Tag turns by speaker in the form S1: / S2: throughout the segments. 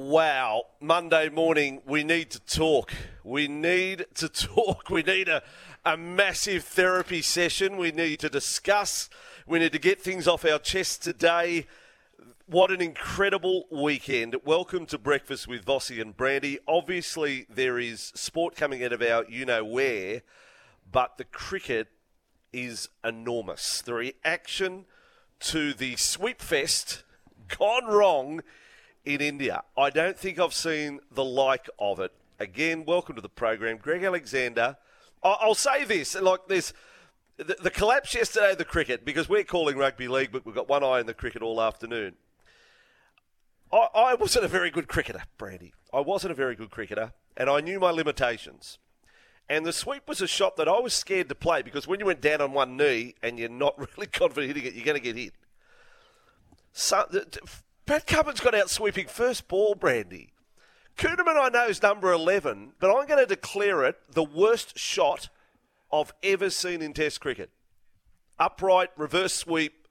S1: Wow, Monday morning, we need to talk. We need to talk. We need a, a massive therapy session. We need to discuss. We need to get things off our chest today. What an incredible weekend. Welcome to Breakfast with Vossi and Brandy. Obviously, there is sport coming out of our you know where, but the cricket is enormous. The reaction to the sweep fest gone wrong in India. I don't think I've seen the like of it. Again, welcome to the program, Greg Alexander. I'll say this: like this, the, the collapse yesterday of the cricket because we're calling rugby league, but we've got one eye on the cricket all afternoon. I, I wasn't a very good cricketer, Brandy. I wasn't a very good cricketer, and I knew my limitations. And the sweep was a shot that I was scared to play because when you went down on one knee and you're not really confident hitting it, you're going to get hit. So, Pat Cummins got out sweeping first ball, Brandy. Kuhnemann, I know, is number 11, but I'm going to declare it the worst shot I've ever seen in Test cricket. Upright, reverse sweep.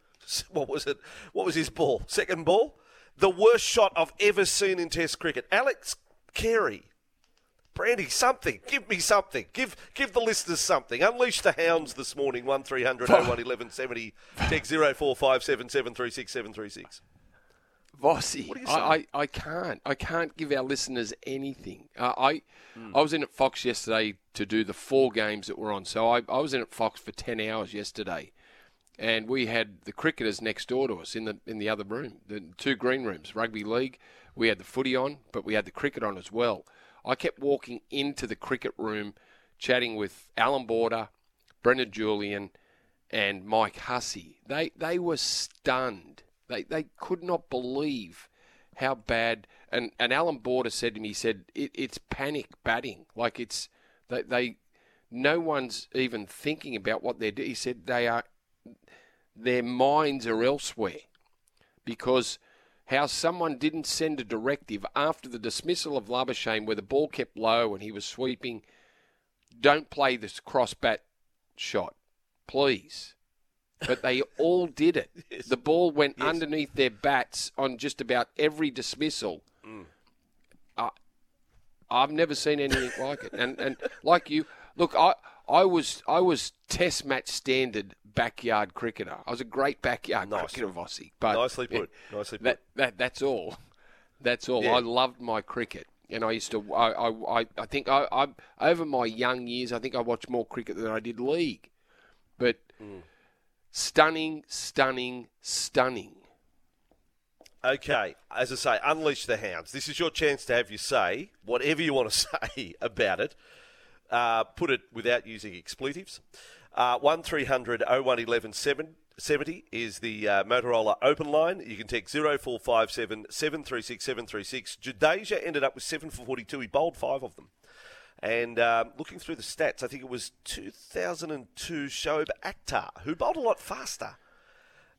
S1: What was it? What was his ball? Second ball? The worst shot I've ever seen in Test cricket. Alex Carey. Brandy, something. Give me something. Give give the listeners something. Unleash the hounds this morning. 1300 01 1170. Text 0457 736 736.
S2: Vossi,
S1: What are you
S2: I, I, I can't. I can't give our listeners anything. Uh, I
S1: Hmm.
S2: I was in at Fox yesterday to do the four games that were on. So I, I was in at Fox for ten hours yesterday, and we had the cricketers next door to us in the in the other room, the two green rooms, rugby league. We had the footy on, but we had the cricket on as well. I kept walking into the cricket room, chatting with Allan Border, Brendan Julian, and Mike Hussey. They they were stunned. They they could not believe how bad. And and Allan Border said to me, he said it, it's panic batting. Like it's they they no one's even thinking about what they're doing. He said they are their minds are elsewhere because how someone didn't send a directive after the dismissal of Labuschagne where the ball kept low and he was sweeping. Don't play this cross bat shot, please. But they all did it. The ball went underneath their bats on just about every dismissal. I, I've never seen anything like it. And and like you, look, I I was I was Test match standard backyard cricketer. I was a great backyard
S1: Nice.
S2: cricketer, Vossi. But
S1: Nicely put. Nicely put.
S2: that, that that's all. That's all.
S1: Yeah.
S2: I loved my cricket, and I used to. I I, I, think I, I over my young years, I think I watched more cricket than I did league. But
S1: Hmm.
S2: Stunning, stunning, stunning.
S1: Okay, as I say, unleash the hounds. This is your chance to have your say, whatever you want to say about it. Uh, put it without using expletives. Uh, 1300 01 11 70 is the uh, Motorola open line. You can text 0457 736 736. Jadeja ended up with 7 for 42. He bowled five of them. And um, looking through the stats, I think it was 2002 Shoaib Akhtar, who bowled a lot faster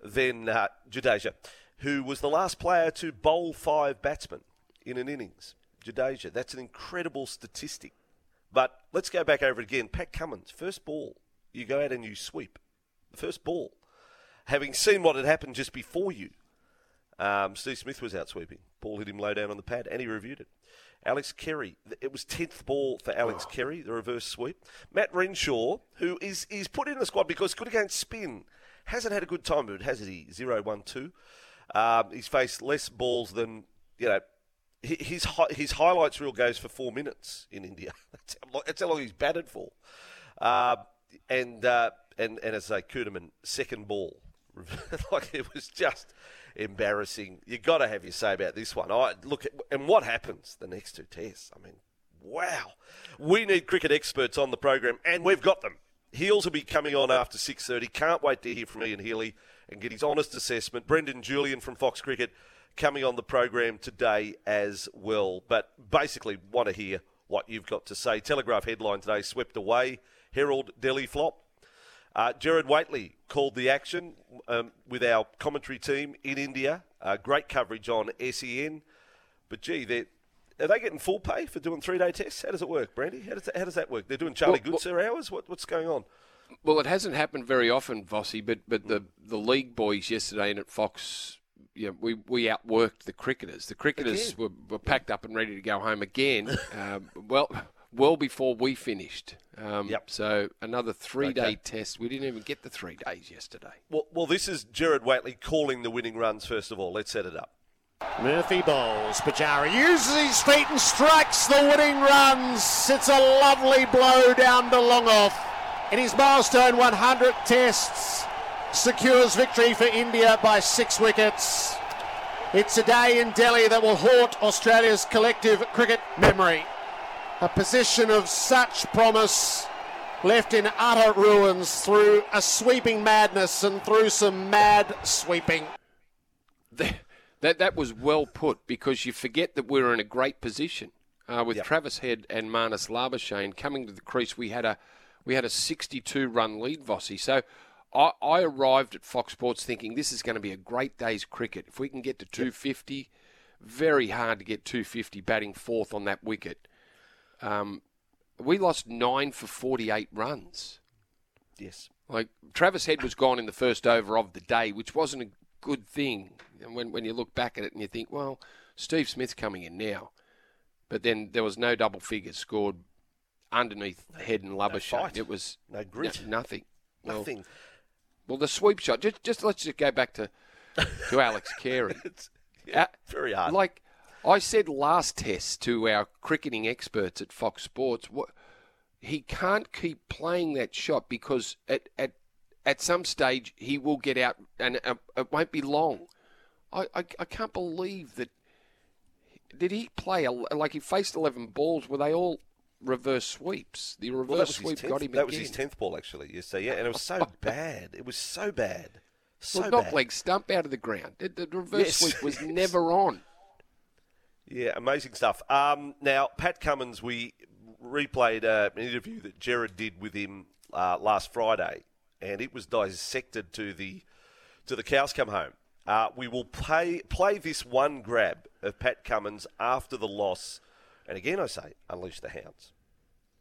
S1: than uh, Jadeja, who was the last player to bowl five batsmen in an innings. Jadeja, that's an incredible statistic. But let's go back over again. Pat Cummins, first ball, you go out and you sweep. The first ball. Having seen what had happened just before you, um, Steve Smith was out sweeping. Ball hit him low down on the pad, and he reviewed it. Alex Carey, it was 10th ball for Alex Carey, the reverse sweep. Matt Renshaw, who is is put in the squad because good against spin, hasn't had a good time of it, has he? 0 1 2. Um, he's faced less balls than, you know, his, his highlights reel goes for four minutes in India. That's how long, that's how long he's batted for. Uh, and, uh, and, and as I say, Kuhnemann, second ball. like it was just embarrassing. You've got to have your say about this one. I look at, and what happens the next two tests. I mean, wow. We need cricket experts on the program, and we've got them. Heels will be coming on after six thirty. Can't wait to hear from Ian Healy and get his honest assessment. Brendan Julian from Fox Cricket coming on the program today as well. But basically, want to hear what you've got to say. Telegraph headline today: swept away. Herald Delhi flop. Uh, Gerard Whateley called the action um, with our commentary team in India. Uh, great coverage on SEN. But gee, they're, are they getting full pay for doing three day tests? How does it work, Brandy? How does that, how does that work? They're doing Charlie
S2: Well,
S1: Goodser hours? What, what's going on?
S2: Well, it hasn't happened very often, Vossi, but but the the league boys yesterday in at Fox yeah, we, we outworked the cricketers. The cricketers were, were packed up and ready to go home again. um, well, well before we finished. Um,
S1: Yep.
S2: So another three day
S1: Okay.
S2: test. We didn't even get the three days yesterday.
S1: Well, well, this is Gerard Whateley calling the winning runs, first of all. Let's set it up.
S3: Murphy bowls. Pujara uses his feet and strikes the winning runs. It's a lovely blow down to long off. In his milestone 100 tests, secures victory for India by six wickets. It's a day in Delhi that will haunt Australia's collective cricket memory. A position of such promise left in utter ruins through a sweeping madness and through some mad sweeping.
S2: That that was well put because you forget that we're in a great position uh, with
S1: Yep.
S2: Travis Head and Marnus Labuschagne coming to the crease. We had a we had a 62 run lead, Vossi. So I, I arrived at Fox Sports thinking this is going to be a great day's cricket. If we can get to 250, very hard to get 250 batting fourth on that wicket. Um, we lost nine for 48 runs.
S1: Yes.
S2: Like Travis Head was gone in the first over of the day, which wasn't a good thing. And when when you look back at it and you think, well, Steve Smith's coming in now, but then there was no double figures scored underneath Head and Labuschagne.
S1: fight.
S2: it was
S1: No grit.
S2: no- nothing. Well,
S1: Nothing.
S2: Well, the sweep shot. Just just let's just go back to to Alex Carey.
S1: It's yeah,
S2: Uh,
S1: very hard.
S2: Like I said last test to our cricketing experts at Fox Sports, what he can't keep playing that shot because at at at some stage he will get out and uh, it won't be long. I, I I can't believe that. Did he play a, like he faced eleven balls? Were they all reverse sweeps? The reverse
S1: well, that was, his
S2: sweep
S1: 10th,
S2: got him
S1: that was his tenth ball, actually. You see, yeah, and it was so bad. It was so bad. So
S2: well, knock
S1: bad.
S2: leg stump out of the ground. The, the reverse
S1: Yes,
S2: sweep was
S1: yes.
S2: never on.
S1: Yeah, amazing stuff. Um, now, Pat Cummins, we replayed uh, an interview that Gerard did with him uh, last Friday, and it was dissected to the to the cows come home. Uh, we will play play this one grab of Pat Cummins after the loss, and again I say, unleash the hounds.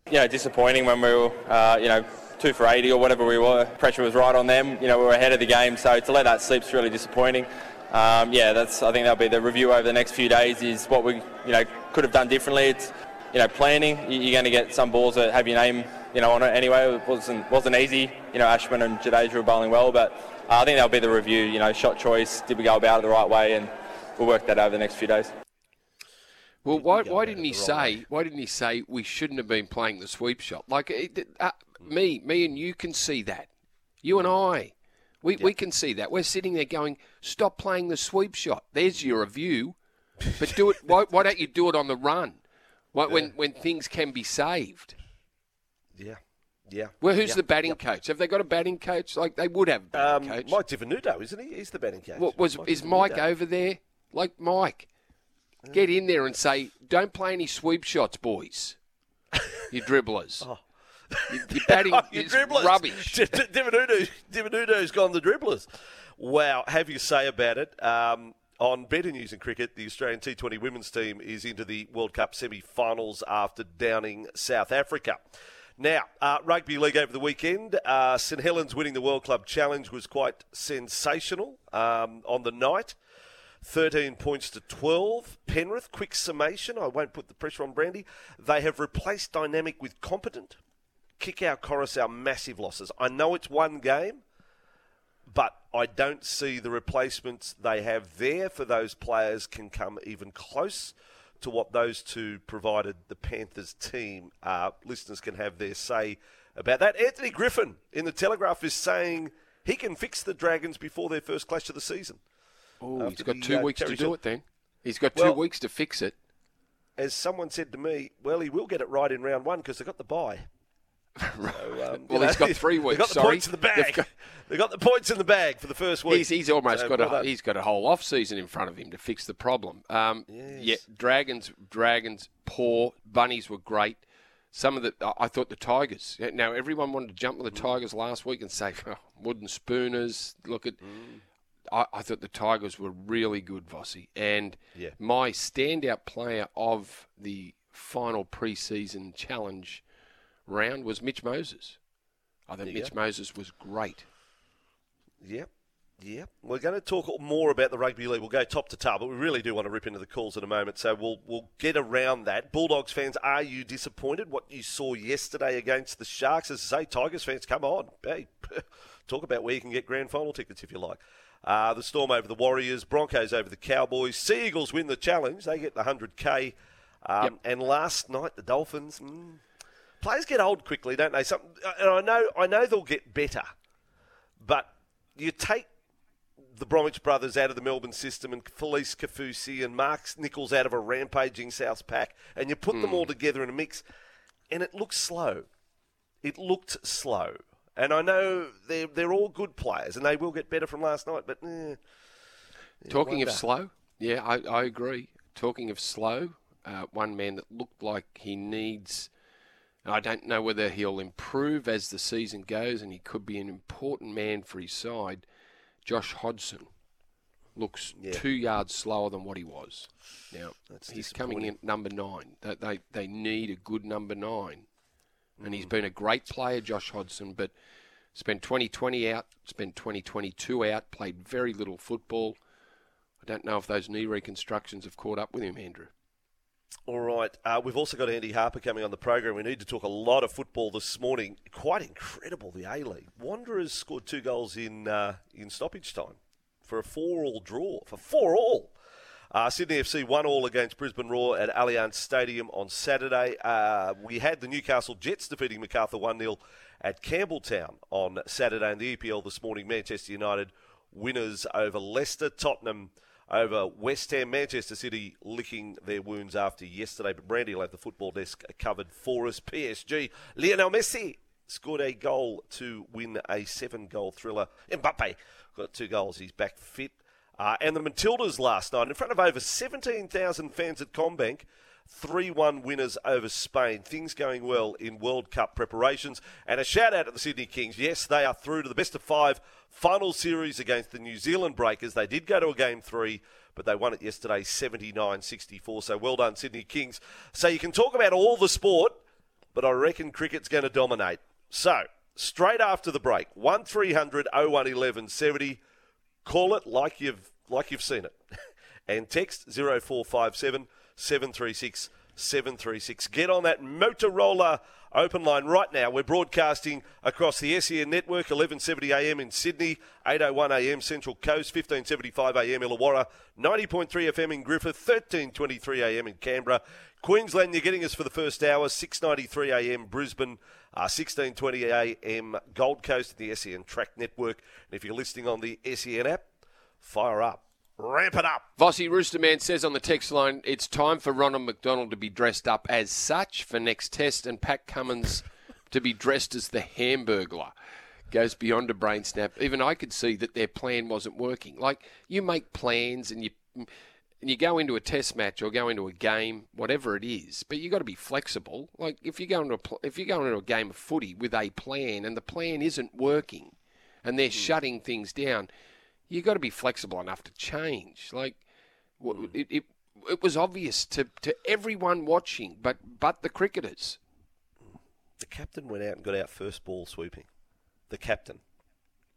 S4: You know, disappointing when we were, uh, you know, two for 80 or whatever we were. Pressure was right on them. You know, we were ahead of the game, so to let that slip is really disappointing. Um, yeah, that's. I think that'll be the review over the next few days. Is what we, you know, could have done differently. It's, you know, planning. You- You're going to get some balls that have your name, you know, on it anyway. It wasn't wasn't easy. You know, Ashwin and Jadeja were bowling well, but uh, I think that'll be the review. You know, shot choice. Did we go about it the right way? And we'll work that over the next few days.
S2: Well, why, why didn't he say?
S1: way.
S2: Why didn't he say we shouldn't have been playing the sweep shot? Like it, uh, me, me and you can see that. You and I, we we can see that. We're sitting there going, "Stop playing the sweep shot." There's your review, but do it. Why, why don't you do it on the run? Why, When when things can be saved.
S1: Yeah, yeah.
S2: Well, who's
S1: yeah.
S2: the batting coach? Have they got a batting coach? Like they would have a batting
S1: Um,
S2: coach.
S1: Mike Di Venuto, isn't he? He's the batting coach.
S2: What was is Mike over there? Like Mike, get in there and say, "Don't play any sweep shots, boys. You dribblers. Your, your batting
S1: Oh,
S2: is
S1: dribblers.
S2: rubbish."
S1: D- D- Di Venuto, Divenuto's gone the dribblers. Wow, have you say about it? Um, on better news in cricket, the Australian T20 women's team is into the World Cup semi-finals after downing South Africa. Now, uh, rugby league over the weekend, uh, St Helens winning the World Club Challenge was quite sensational um, on the night. 13 points to 12. Penrith, quick summation. I won't put the pressure on Brandy. They have replaced dynamic with competent. Kick our Coruscant massive losses. I know it's one game, but I don't see the replacements they have there for those players can come even close to what those two provided the Panthers team. Uh, listeners can have their say about that. Anthony Griffin in the Telegraph is saying he can fix the Dragons before their first clash of the season.
S2: Oh, he's got
S1: the,
S2: two
S1: uh,
S2: weeks to do it. Then he's got two
S1: Well-
S2: weeks to fix it.
S1: As someone said to me, well, he will get it right in round one because they've got the bye. So, um,
S2: Well, he's got three
S1: They've
S2: weeks,
S1: got the
S2: sorry.
S1: points in the bag.
S2: They've got-
S1: They've got the points in the bag for the first week.
S2: He's, he's almost
S1: So,
S2: got
S1: well
S2: a
S1: done.
S2: he's got a whole off season in front of him to fix the problem. Um, Yeah, dragons, dragons, poor. Bunnies were great. Some of the I- thought the Tigers. Now everyone wanted to jump with the Tigers last week and say oh, wooden spooners. Look at. I, I thought the Tigers were really good, Vossi, and
S1: Yeah.
S2: my standout player of the final preseason challenge round was Mitch Moses. I
S1: you
S2: Mitch Moses was great.
S1: Yep. Yeah, we're going to talk more about the rugby league. We'll go top to tail, but we really do want to rip into the calls in a moment. So we'll we'll get around that. Bulldogs fans, are you disappointed what you saw yesterday against the Sharks? As I say, Tigers fans, come on, hey, talk about where you can get grand final tickets if you like. Uh, the Storm over the Warriors, Broncos over the Cowboys, Sea Eagles win the challenge. They get the 100k. Um, yep. And last night, the Dolphins. Mm, players get old quickly, don't they? Some, and I know, I know they'll get better, but you take the Bromwich brothers out of the Melbourne system and Felise Kaufusi and Mark Nicholls out of a rampaging South pack, and you put mm. them hmm. all together in a mix, and it looks slow. It looked slow. And I know they're, they're all good players, and they will get better from last night, but. Eh,
S2: Talking of slow, yeah, I, I agree. Talking of slow, uh, one man that looked like he needs. I don't know whether he'll improve as the season goes, and he could be an important man for his side Josh Hodgson looks yeah. two yards slower than what he was. Now That's he's coming in at number nine. They, they they need a good number nine, and he's been a great player, Josh Hodgson. But spent 2020 out, spent 2022 out, played very little football. I don't know if those knee reconstructions have caught up with him, Andrew.
S1: All right. Uh, we've also got Andy Harper coming on the program. We need to talk a lot of football this morning. Quite incredible, the A League. Wanderers scored two goals in uh, in stoppage time for a four-all draw. For four-all. Uh, Sydney FC won all against Brisbane Roar at Allianz Stadium on Saturday. Uh, we had the Newcastle Jets defeating Macarthur 1 0 at Campbelltown on Saturday. In the EPL this morning, Manchester United winners over Leicester. Tottenham over West Ham. Manchester City licking their wounds after yesterday, but Brandy will have the football desk covered for us. PSG, Lionel Messi scored a goal to win a seven goal thriller. Mbappe got two goals, he's back fit. Uh, and the Matildas last night, in front of over 17,000 fans at CommBank, 3 1 winners over Spain. Things going well in World Cup preparations. And a shout out to the Sydney Kings. Yes, they are through to the best of five final series against the New Zealand Breakers. They did go to a game three, but they won it yesterday 79 64. So well done, Sydney Kings. So you can talk about all the sport, but I reckon cricket's going to dominate. So, straight after the break, 1300 01 11 70. Call it like you've like you've seen it. and text 0457 736 736. Get on that Motorola open line right now. We're broadcasting across the SEN network, 1170 AM in Sydney, 801 AM Central Coast, 1575 AM Illawarra, 90.3 FM in Griffith, 1323 AM in Canberra. Queensland, you're getting us for the first hour, 693 AM Brisbane, uh, 1620 AM Gold Coast, the SEN Track Network. And if you're listening on the SEN app, fire up. Ramp it up.
S2: Vossi Roosterman says on the text line, it's time for Ronald McDonald to be dressed up as such for next test and Pat Cummins to be dressed as the Hamburglar. Goes beyond a brain snap. Even I could see that their plan wasn't working. Like, you make plans and you you go into a test match or go into a game, whatever it is, but you've got to be flexible. Like if you go into a, if you go into a game of footy with a plan and the plan isn't working, and they're mm. shutting things down, you've got to be flexible enough to change. Like mm. it, it, it was obvious to, to everyone watching, but but the cricketers.
S1: The captain went out and got out first ball sweeping. The captain,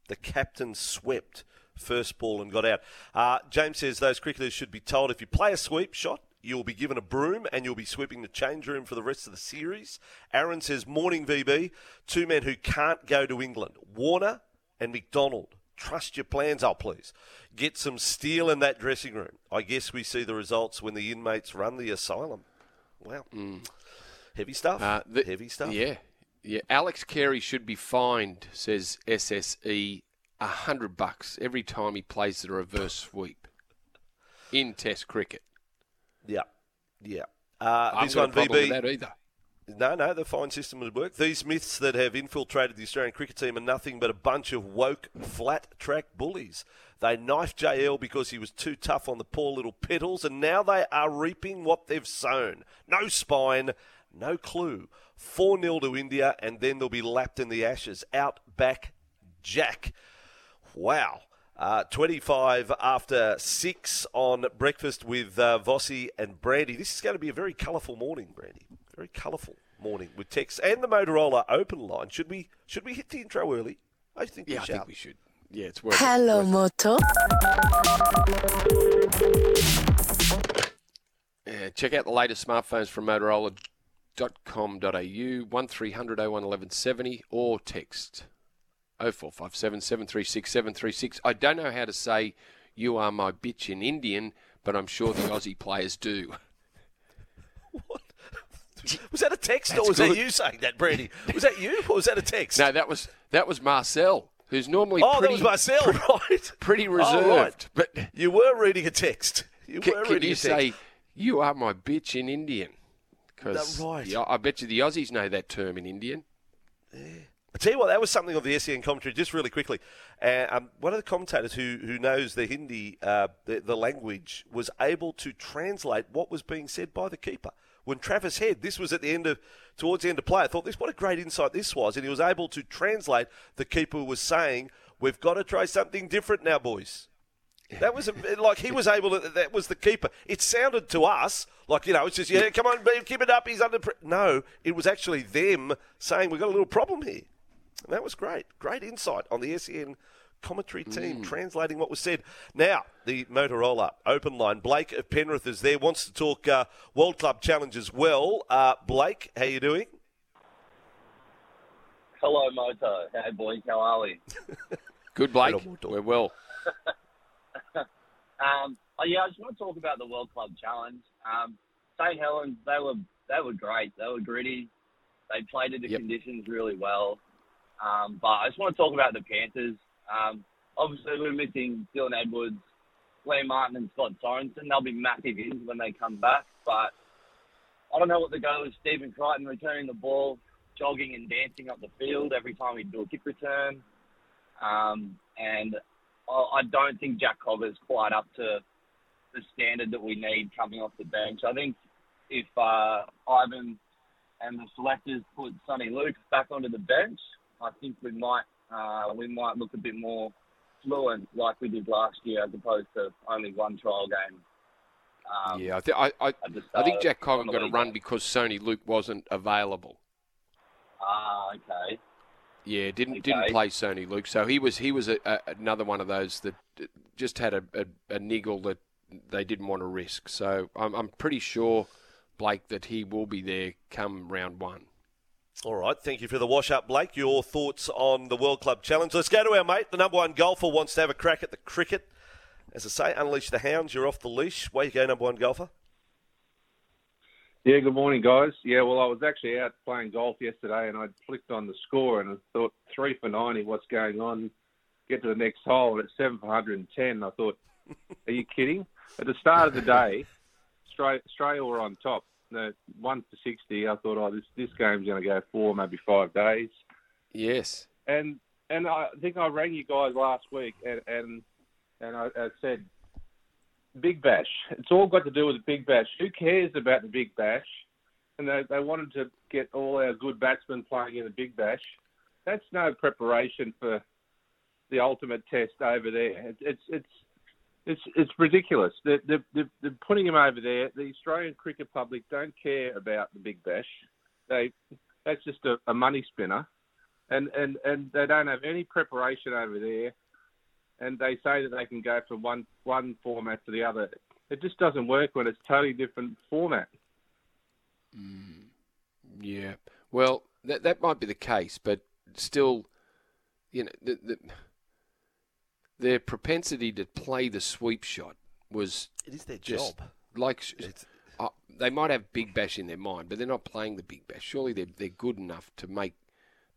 S1: the captain swept first ball and got out. Uh, James says those cricketers should be told if you play a sweep shot, you'll be given a broom and you'll be sweeping the change room for the rest of the series. Aaron says, Morning VB, two men who can't go to England Warner and McDonald. Trust your plans, oh please. Get some steel in that dressing room. I guess we see the results when the inmates run the asylum. Wow. Mm. Heavy stuff. Uh, the, Heavy stuff.
S2: Yeah. Yeah. Alex Carey should be fined, says SSE, a hundred bucks every time he plays the reverse sweep in Test cricket.
S1: Yeah. Yeah. Uh,
S2: this one, VB. that either.
S1: No, no, the fine system would work. These myths that have infiltrated the Australian cricket team are nothing but a bunch of woke, flat track bullies. They knifed JL because he was too tough on the poor little petals, and now they are reaping what they've sown. No spine, no clue. 4 0 to India, and then they'll be lapped in the ashes. Out back Jack. Wow. Uh, 25 after 6 on breakfast with uh, Vossi and Brandy. This is going to be a very colourful morning, Brandy very colourful morning with text and the Motorola open line. Should we should we hit the intro early? I think
S2: yeah,
S1: we
S2: I
S1: shall.
S2: think we should. Yeah, it's worth.
S5: Hello, Moto.
S2: Yeah, check out the latest smartphones from Motorola.com.au, 1300 01 1170, or text 0457 736 736. I don't know how to say you are my bitch in Indian, but I'm sure the Aussie players do. What?
S1: Was that a text
S2: That's
S1: or was
S2: good.
S1: that you saying that, Brandy? Was that you or was that a text?
S2: No, that was that was Marcel, who's normally
S1: oh,
S2: pretty,
S1: that was Marcel, right?
S2: pretty
S1: Oh,
S2: reserved.
S1: right.
S2: But
S1: You were reading a text. You
S2: can,
S1: were
S2: can
S1: reading
S2: you
S1: a text.
S2: say you are my bitch in Indian? Because
S1: right.
S2: I bet you the Aussies know that term in Indian.
S1: I tell you what, that was something of the SEN commentary, just really quickly. Uh, um, one of the commentators who, who knows the Hindi, uh, the, the language, was able to translate what was being said by the keeper. When Travis Head, this was at the end of, towards the end of play, I thought, this what a great insight this was. And he was able to translate the keeper was saying, we've got to try something different now, boys. That was a, like he was able to. That was the keeper. It sounded to us like you know it's just yeah, come on, keep it up. He's under. Pre-. No, it was actually them saying we've got a little problem here. And that was great. Great insight on the SEN commentary team translating what was said. Now the Motorola open line. Blake of Penrith is there. Wants to talk uh, World Club Challenge as well. Uh, Blake, how you doing?
S6: Hello, Moto. Hey, boys. How are we?
S2: Good, Blake. We're well.
S6: Um, oh, yeah, I just want to talk about the World Club Challenge. Um, St. Helens, they were they were great. They were gritty. They played in the
S2: Yep.
S6: conditions really well. Um, but I just want to talk about the Panthers. Um, obviously, we're missing Dylan Edwards, Liam Martin, and Scott Sorensen. They'll be massive ins when they come back. But I don't know what the go is. Stephen Crichton returning the ball, jogging and dancing up the field every time we do a kick return. Um, and I don't think Jack Cogger's quite up to the standard that we need coming off the bench. I think if uh, Ivan and the selectors put Soni Luke back onto the bench, I think we might uh, we might look a bit more fluent like we did last year, as opposed to only one trial game. Um,
S2: yeah, I, th- I, I, I think Jack
S6: the
S2: got a run because Soni Luke wasn't available.
S6: Ah, okay.
S2: Yeah, didn't
S6: Okay.
S2: didn't play Soni Luke, so he was he was a, a, another one of those that just had a, a, a niggle that they didn't want to risk. So I'm I'm pretty sure Blake that he will be there come round one.
S1: All right, thank you for the wash up, Blake. Your thoughts on the World Club Challenge? Let's go to our mate, the number one golfer, wants to have a crack at the cricket. As I say, unleash the hounds. You're off the leash. Where you go, number one golfer.
S7: Yeah, good morning, guys. Yeah, well, I was actually out playing golf yesterday, and I flicked on the score and I thought three for ninety. What's going on? Get to the next hole, and it's seven for hundred and ten. I thought, are you kidding? At the start of the day, Australia were on top. The one for sixty. I thought, oh, this this game's going to go four, maybe five days.
S2: Yes.
S7: And and I think I rang you guys last week, and and and I, I said, Big Bash. It's all got to do with the Big Bash. Who cares about the Big Bash? And they they wanted to get all our good batsmen playing in the Big Bash. That's no preparation for the ultimate test over there. It's it's it's it's, it's ridiculous. They're, they're, they're, putting him over there. The Australian cricket public don't care about the Big Bash. They that's just a, a money spinner and, and, and they don't have any preparation over there, and they say that they can go from one one format to the other. It just doesn't work when it's totally different format.
S2: Mm, yeah. Well, that that might be the case, but still, you know, the, the, their propensity to play the sweep shot was
S1: It is their
S2: just
S1: job.
S2: like
S1: It's-
S2: uh, they might have Big Bash in their mind, but they're not playing the Big Bash. Surely they're they're good enough to make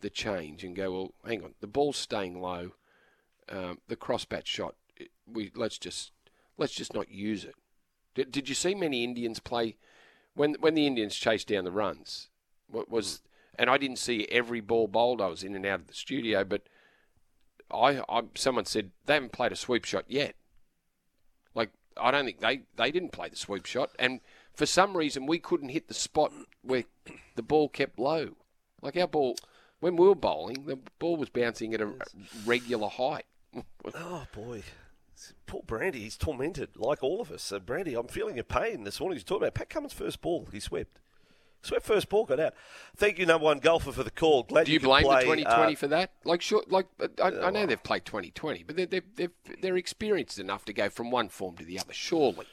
S2: the change and go. Well, hang on, the ball's staying low. Um, the crossbat shot, it, we let's just let's just not use it. Did, did you see many Indians play when when the Indians chased down the runs? What was and I didn't see every ball bowled. I was in and out of the studio, but I, I someone said they haven't played a sweep shot yet. Like I don't think they they didn't play the sweep shot, and for some reason we couldn't hit the spot where the ball kept low. Like our ball, when we were bowling, the ball was bouncing at a regular height.
S1: Oh boy, poor Brandy. He's tormented, like all of us. So Brandy, I'm feeling your pain this morning. He's talking about Pat Cummins' first ball. He swept. Swept first ball got out. Thank you, number one golfer, for the call. Glad
S2: Do you
S1: could
S2: blame
S1: play,
S2: the 2020
S1: uh,
S2: for that? Like, sure, like I, I know they've played 2020, but they're, they're, they're, they're experienced enough to go from one form to the other, surely.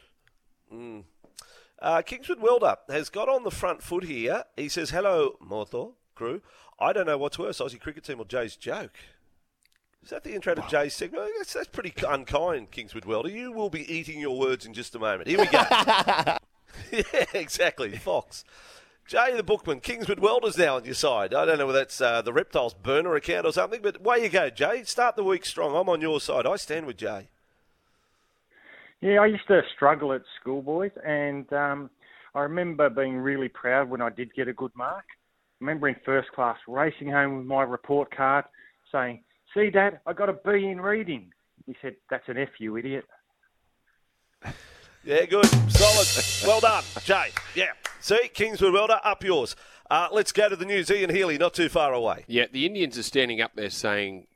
S1: Uh, Kingswood Welder has got on the front foot here. He says, Hello, Moto crew. I don't know what's worse, Aussie cricket team or Jay's joke. Is that the intro to Jay's segment? That's, that's pretty unkind, Kingswood Welder. You will be eating your words in just a moment. Here we go. yeah, exactly. Fox. Jay the Bookman, Kingswood Welder's now on your side. I don't know whether that's uh, the Reptiles burner account or something, but away you go, Jay. Start the week strong. I'm on your side. I stand with Jay.
S5: Yeah, I used to struggle at school, boys, and um, I remember being really proud when I did get a good mark. I remember in first class racing home with my report card saying, See, Dad, I got a B in reading. He said, That's an F, you idiot.
S1: Yeah, good. Solid. well done, Jay. Yeah. See, Kingswood Welder, up yours. Uh, let's go to the news. Ian Healy, not too far away.
S2: Yeah, the Indians are standing up there saying,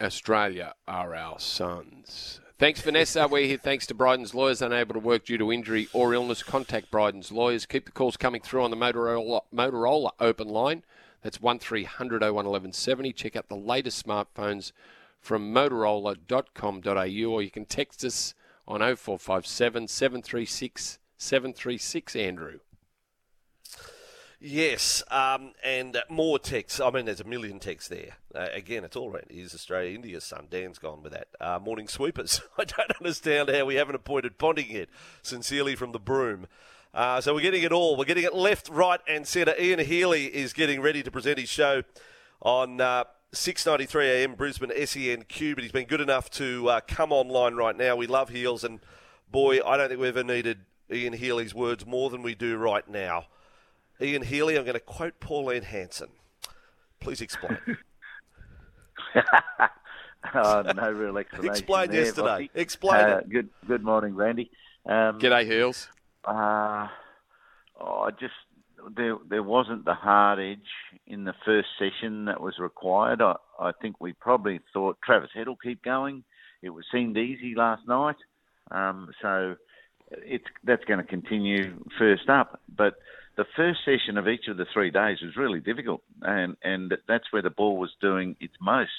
S2: Australia are our sons. Thanks, Vanessa. We're here thanks to Bryden's lawyers unable to work due to injury or illness. Contact Bryden's lawyers. Keep the calls coming through on the Motorola, Motorola open line. That's 1300 01 1170. Check out the latest smartphones from motorola.com.au or you can text us on 0457 736 736, Andrew.
S1: Yes, um, and more texts. I mean, there's a million texts there. Uh, again, it's all right. Is Australia India's son? Dan's gone with that. Uh, morning sweepers. I don't understand how we haven't appointed Ponting yet. Sincerely from the broom. Uh, so we're getting it all. We're getting it left, right, and centre. Ian Healy is getting ready to present his show on uh, 6:93 a.m. Brisbane SENQ. But he's been good enough to uh, come online right now. We love Heels, and boy, I don't think we've ever needed Ian Healy's words more than we do right now. Ian Healy, I'm going to quote Pauline Hanson. Please explain.
S8: oh, no real explanation.
S1: Explain
S8: there,
S1: yesterday.
S8: Vossi.
S1: Explain
S8: Uh,
S1: it.
S8: Good, good morning, Randy. Um,
S2: G'day, Heels.
S8: Uh, oh, I just there there wasn't the hard edge in the first session that was required. I, I think we probably thought Travis Head will keep going. It was seemed easy last night, um, so it's that's going to continue first up. But the first session of each of the three days was really difficult, and and that's where the ball was doing its most.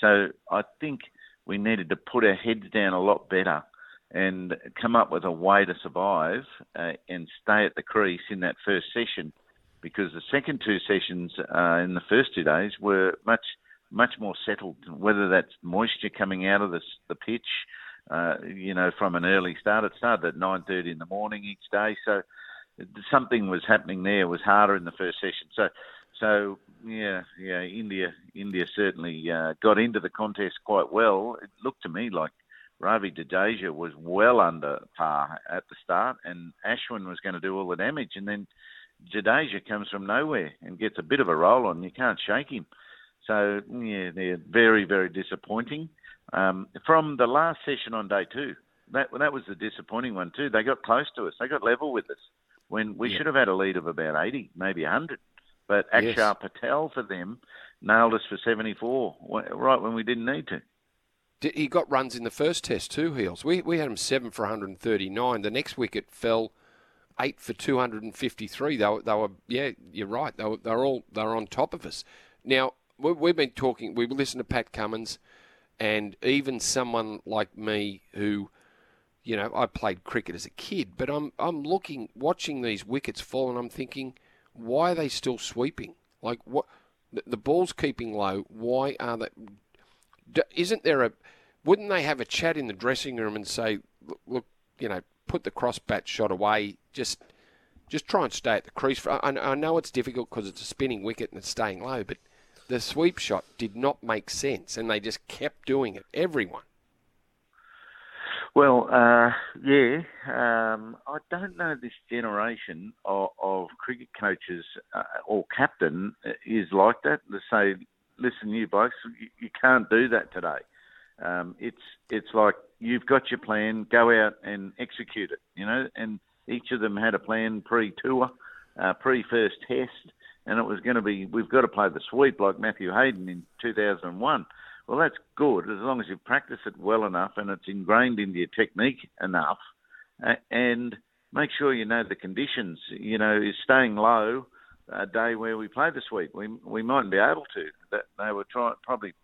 S8: So I think we needed to put our heads down a lot better and come up with a way to survive uh, and stay at the crease in that first session because the second two sessions uh, in the first two days were much much more settled. Whether that's moisture coming out of the, the pitch uh, you know from an early start it started at 9.30 in the morning each day so something was happening there it was harder in the first session. So so yeah yeah India India certainly uh, got into the contest quite well. It looked to me like Ravi Jadeja was well under par at the start, and Ashwin was going to do all the damage. And then Jadeja comes from nowhere and gets a bit of a roll on. You can't shake him. So, yeah, they're very, very disappointing. Um, from the last session on day two, that that was the disappointing one too. They got close to us. They got level with us when we
S2: Yeah.
S8: should have had a lead of about 80, maybe 100. But
S2: Yes.
S8: Akshar Patel for them nailed us for 74, right when we didn't need to.
S2: He got runs in the first test too, Heels. We we had him seven for 139. The next wicket fell eight for 253. They were, they were yeah, you're right. They were, they were all they were on top of us. Now we, we've been talking. We've listened to Pat Cummins, and even someone like me who, you know, I played cricket as a kid, but I'm I'm looking watching these wickets fall, and I'm thinking, why are they still sweeping? Like what? The ball's keeping low. Why are they? Isn't there a wouldn't they have a chat in the dressing room and say look, you know put the crossbat shot away. Just just try and stay at the crease for, I, I know it's difficult because it's a spinning wicket and it's staying low but the sweep shot did not make sense and they just kept doing it. Everyone.
S8: Well, uh, yeah, um, I don't know this generation of, of cricket coaches uh, or captain is like that. To say, listen, you blokes, you, you can't do that today. Um, it's it's like you've got your plan, go out and execute it. You know, and each of them had a plan pre-tour, uh, pre-first test, and it was going to be we've got to play the sweep like Matthew Hayden in 2001. Well, that's good as long as you practice it well enough and it's ingrained into your technique enough, uh, and make sure you know the conditions. You know, is staying low a day where we play this week. We we mightn't be able to. That they were trying probably,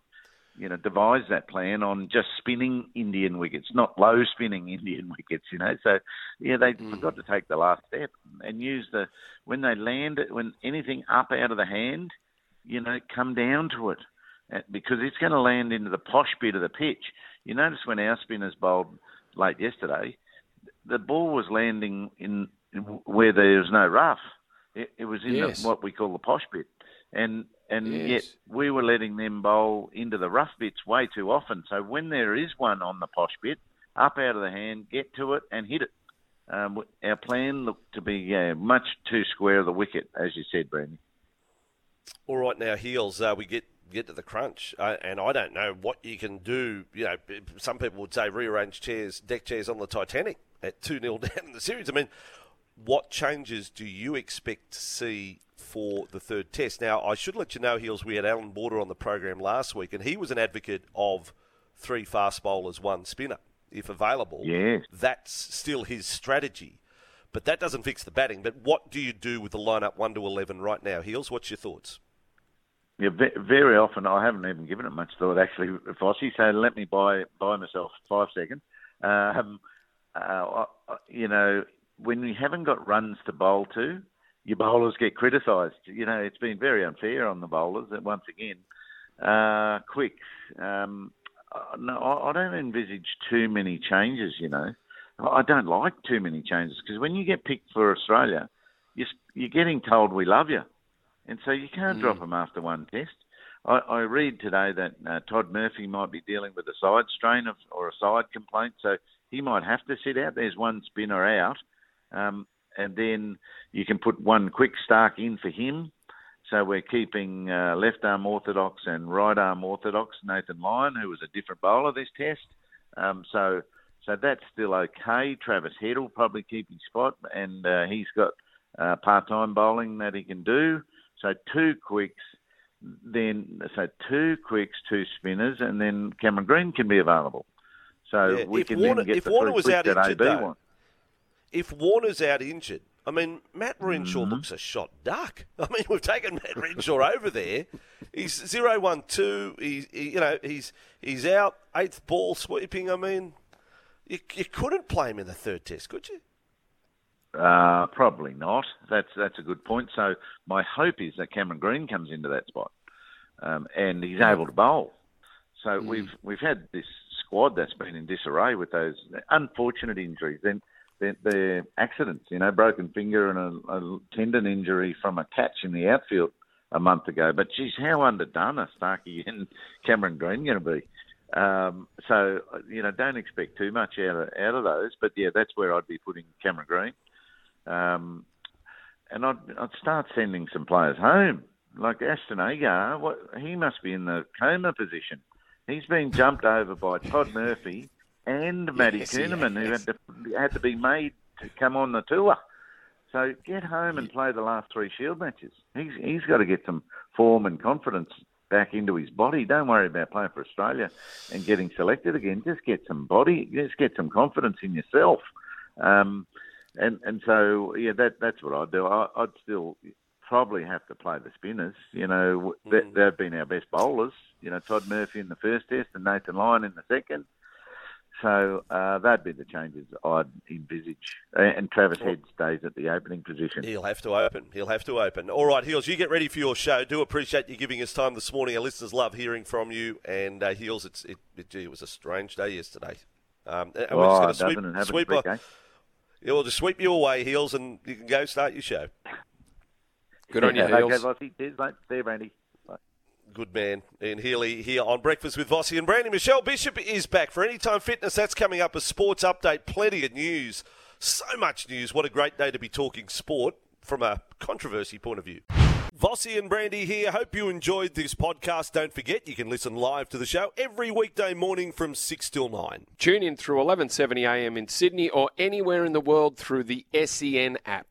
S8: you know, devise that plan on just spinning Indian wickets, not low spinning Indian wickets. You know, so yeah, they mm. forgot to take the last step and use the when they land it when anything up out of the hand, you know, come down to it because it's going to land into the posh bit of the pitch. You notice when our spinners bowled late yesterday, the ball was landing in, where there was no rough. It, it was in yes. the, what we call the posh bit, and and yes. yet we were letting them bowl into the rough bits way too often. So when there is one on the posh bit, up out of the hand, get to it and hit it. Um, our plan looked to be uh, much too square of the wicket, as you said, Brandy.
S1: All right, now heels. Uh, we get get to the crunch, uh, and I don't know what you can do. You know, some people would say rearrange chairs, deck chairs on the Titanic at two 0 down in the series. I mean, what changes do you expect to see for the third test? Now, I should let you know, Heels, we had Allan Border on the program last week, and he was an advocate of three fast bowlers, one spinner, if available.
S8: Yeah.
S1: That's still his strategy. But that doesn't fix the batting. But what do you do with the lineup 1 to 11 right now, Heels? What's your thoughts?
S8: Yeah, very often I haven't even given it much thought actually, Vossi. So let me buy buy myself five seconds. Um, uh, you know, when you haven't got runs to bowl to, your bowlers get criticised. You know, it's been very unfair on the bowlers. And once again, uh, quick. Um, no, I don't envisage too many changes. You know, I don't like too many changes because when you get picked for Australia, you're, you're getting told we love you, and so you can't mm. drop them after one test. I, I read today that uh, Todd Murphy might be dealing with a side strain of, or a side complaint, so he might have to sit out. There's one spinner out. Um, and then you can put one quick Starc in for him. So we're keeping uh, left arm orthodox and right arm orthodox Nathan Lyon, who was a different bowler this test. Um, so so that's still okay. Travis Head will probably keep his spot, and uh, he's got uh, part-time bowling that he can do. So two quicks, then so two quicks, two spinners, and then Cameron Green can be available. So yeah, we can Warner, then get
S1: if
S8: the
S1: Warner was out injured,
S8: AB
S1: though,
S8: wants
S1: if Warner's out injured, I mean, Matt Renshaw
S8: mm-hmm.
S1: looks a shot duck. I mean, we've taken Matt Renshaw over there. He's zero one two. He's he, you know he's he's out eighth ball sweeping. I mean, you, you couldn't play him in the third test, could you?
S8: Uh, probably not. That's that's a good point. So my hope is that Cameron Green comes into that spot, um, and he's able to bowl. So mm. we've we've had this squad that's been in disarray with those unfortunate injuries. Then the, the accidents, you know, broken finger and a, a, tendon injury from a catch in the outfield a month ago. But geez, how underdone are Starkey and Cameron Green going to be? Um, so you know, don't expect too much out of out of those. But yeah, that's where I'd be putting Cameron Green, um, and I'd I'd start sending some players home. Like Ashton Agar, what he must be in the coma position. He's been jumped over by Todd Murphy and Matty yes, Kuhnemann, who had to had to be made to come on the tour. So get home and play the last three Shield matches. He's he's got to get some form and confidence back into his body. Don't worry about playing for Australia and getting selected again. Just get some body. Just get some confidence in yourself. Um, and and so yeah, that that's what I'd do. I, would still probably have to play the spinners. You know, mm. they've been our best bowlers. You know, Todd Murphy in the first test and Nathan Lyon in the second. So uh, that'd be the changes I'd envisage. And Travis Head stays at the opening position.
S1: He'll have to open. He'll have to open. All right, Heels, you get ready for your show. Do appreciate you giving us time this morning. Our listeners love hearing from you. And uh, Heels, it's, it, it, it, was a strange day yesterday. Um, and
S8: we're oh, just going to sweep, sweep
S1: a, yeah, we'll just sweep you away, Heels, and you can go start your show.
S2: Good on you, Heels.
S8: Okay, Cheers, mate. See you, Randy.
S1: Good man. Ian Healy here on Breakfast with Vossi and Brandy. Michelle Bishop is back for Anytime Fitness. That's coming up. A sports update. Plenty of news. So much news. What a great day to be talking sport from a controversy point of view. Vossi and Brandy here. Hope you enjoyed this podcast. Don't forget you can listen live to the show every weekday morning from 6 till 9.
S2: Tune in through 11:70 a.m. in Sydney or anywhere in the world through the SEN app.